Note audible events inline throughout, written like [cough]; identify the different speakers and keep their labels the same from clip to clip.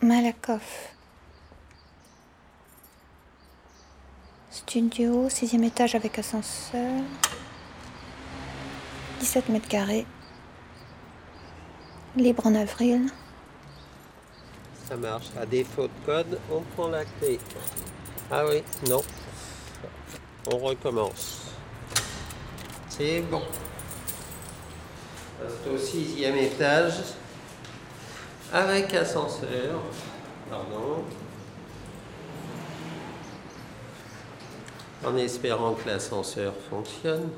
Speaker 1: Malakoff. Studio, sixième étage avec ascenseur. 17 mètres carrés. Libre en avril.
Speaker 2: Ça marche. À défaut de code, on prend la clé. Ah oui, non. On recommence. C'est bon. C'est au sixième étage avec ascenseur. Pardon. En espérant que l'ascenseur fonctionne.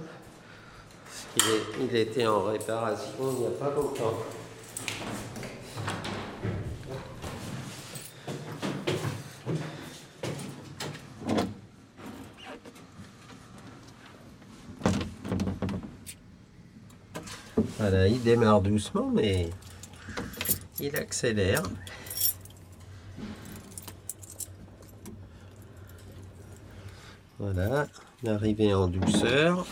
Speaker 2: Parce qu'il est- il était en réparation il n'y a pas longtemps. Voilà, il démarre doucement, mais il accélère. Voilà, l'arrivée en douceur.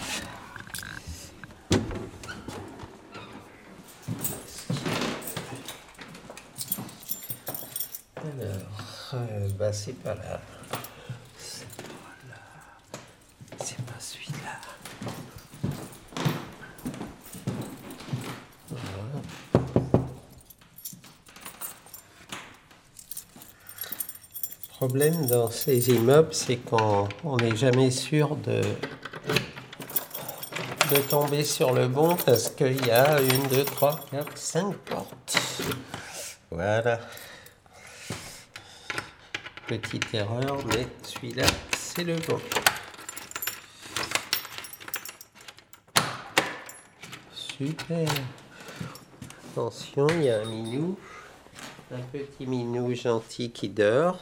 Speaker 2: Alors, euh, bah c'est pas là. C'est pas là. C'est pas celui-là. Le problème dans ces immeubles, c'est qu'on on n'est jamais sûr de, de tomber sur le bon parce qu'il y a une, deux, trois, quatre, cinq portes. Voilà. Petite erreur, mais celui-là, c'est le bon. Super. Attention, il y a un minou. Un petit minou gentil qui dort.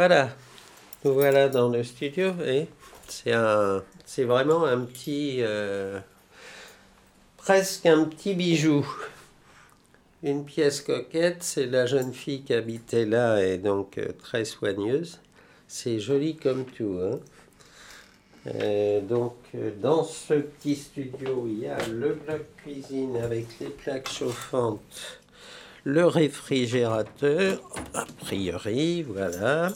Speaker 2: Voilà. Nous voilà dans le studio et c'est vraiment un petit, euh, presque un petit bijou. Une pièce coquette, c'est la jeune fille qui habitait là et donc euh, très soigneuse. C'est joli comme tout. Hein. Euh, donc, dans ce petit studio, il y a le bloc cuisine avec les plaques chauffantes, le réfrigérateur, a priori, voilà.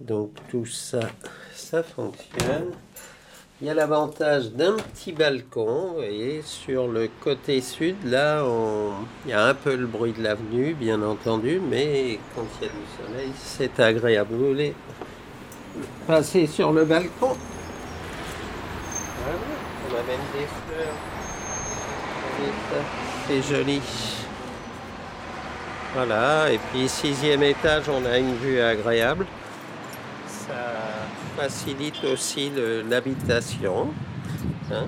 Speaker 2: Donc, tout ça, ça fonctionne. Il y a l'avantage d'un petit balcon, vous voyez, sur le côté sud, là, on- il y a un peu le bruit de l'avenue, bien entendu, mais quand il y a du soleil, c'est agréable. Vous voulez passer sur le balcon? Voilà, on a même des fleurs. C'est joli. Voilà, et puis sixième étage, on a une vue agréable. Ça facilite aussi l'habitation. hein.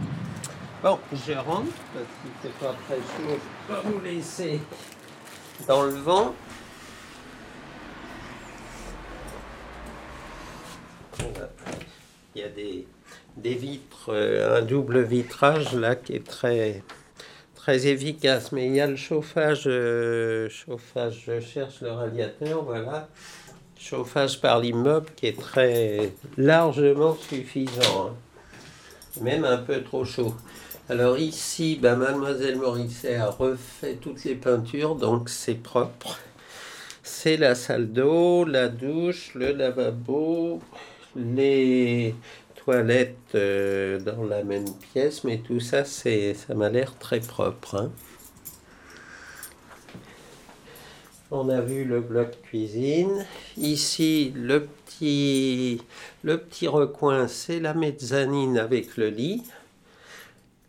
Speaker 2: Bon, je rentre parce qu'il fait pas très chaud. Je vais pas vous laisser dans le vent. Il y a des, des vitres, euh, un double vitrage là qui est très, très efficace. Mais il y a le chauffage, euh, chauffage, je cherche le radiateur, voilà. Chauffage par l'immeuble qui est très largement suffisant. hein. Même un peu trop chaud. Alors ici, ben, mademoiselle Morisset a refait toutes les peintures, donc c'est propre. C'est la salle d'eau, la douche, le lavabo, les toilettes euh, dans la même pièce, mais tout ça, c'est, ça m'a l'air très propre. hein. On a vu le bloc cuisine. Ici, le petit, recoin, c'est la mezzanine avec le lit.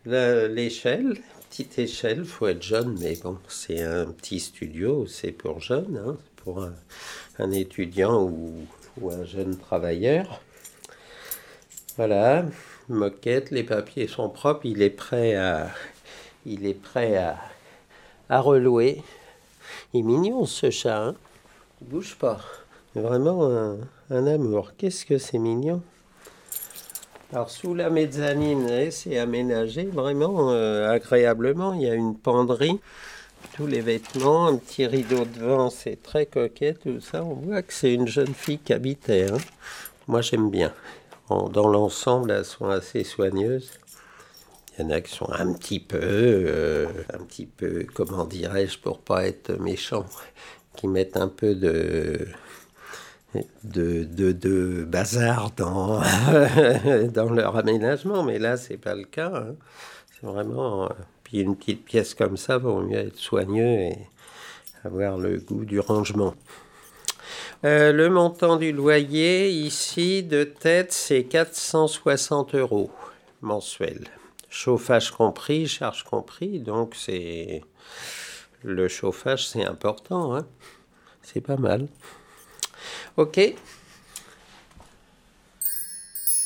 Speaker 2: L'échelle, petite échelle, faut être jeune, mais bon, c'est un petit studio, c'est pour jeunes, hein, pour un, étudiant ou, un jeune travailleur. Voilà, moquette, les papiers sont propres, il est prêt à relouer. Il est mignon ce chat, hein il bouge pas. Vraiment un, un amour. Qu'est-ce que c'est mignon. Alors sous la mezzanine, eh, c'est aménagé vraiment euh, agréablement. Il y a une penderie, tous les vêtements, un petit rideau devant, c'est très coquet tout ça. On voit que c'est une jeune fille qui habitait. hein. Moi j'aime bien. En- dans l'ensemble, elles sont assez soigneuses. Il y en a qui sont un petit peu, euh, un petit peu, comment dirais-je, pour pas être méchant, [laughs] qui mettent un peu de, de, de, bazar dans, [laughs] dans leur aménagement, mais là, c'est pas le cas. hein. C'est vraiment. euh, Puis une petite pièce comme ça, vaut mieux être soigneux et avoir le goût du rangement. Euh, le montant du loyer ici de tête, c'est 460 euros mensuel. Chauffage compris, charge compris, donc c'est le chauffage, c'est important, hein. c'est pas mal. Ok.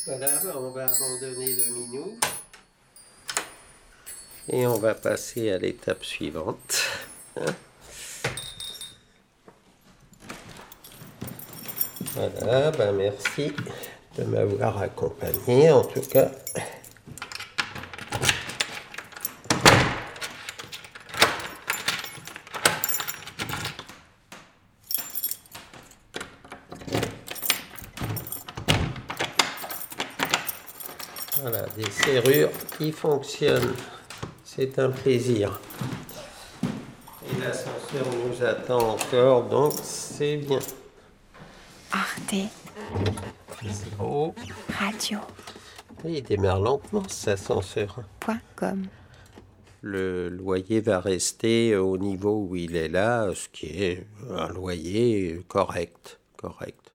Speaker 2: Voilà, bah, on va abandonner le minou et on va passer à l'étape suivante. Voilà, ben merci de m'avoir accompagné en tout cas. Voilà, des serrures qui fonctionnent. C'est un plaisir. Et l'ascenseur nous attend encore, donc c'est bien.
Speaker 1: Arte
Speaker 2: Oh,
Speaker 1: Radio.
Speaker 2: il démarre lentement cet ascenseur.
Speaker 1: Point com.
Speaker 2: Le loyer va rester au niveau où il est là, ce qui est un loyer correct. Correct.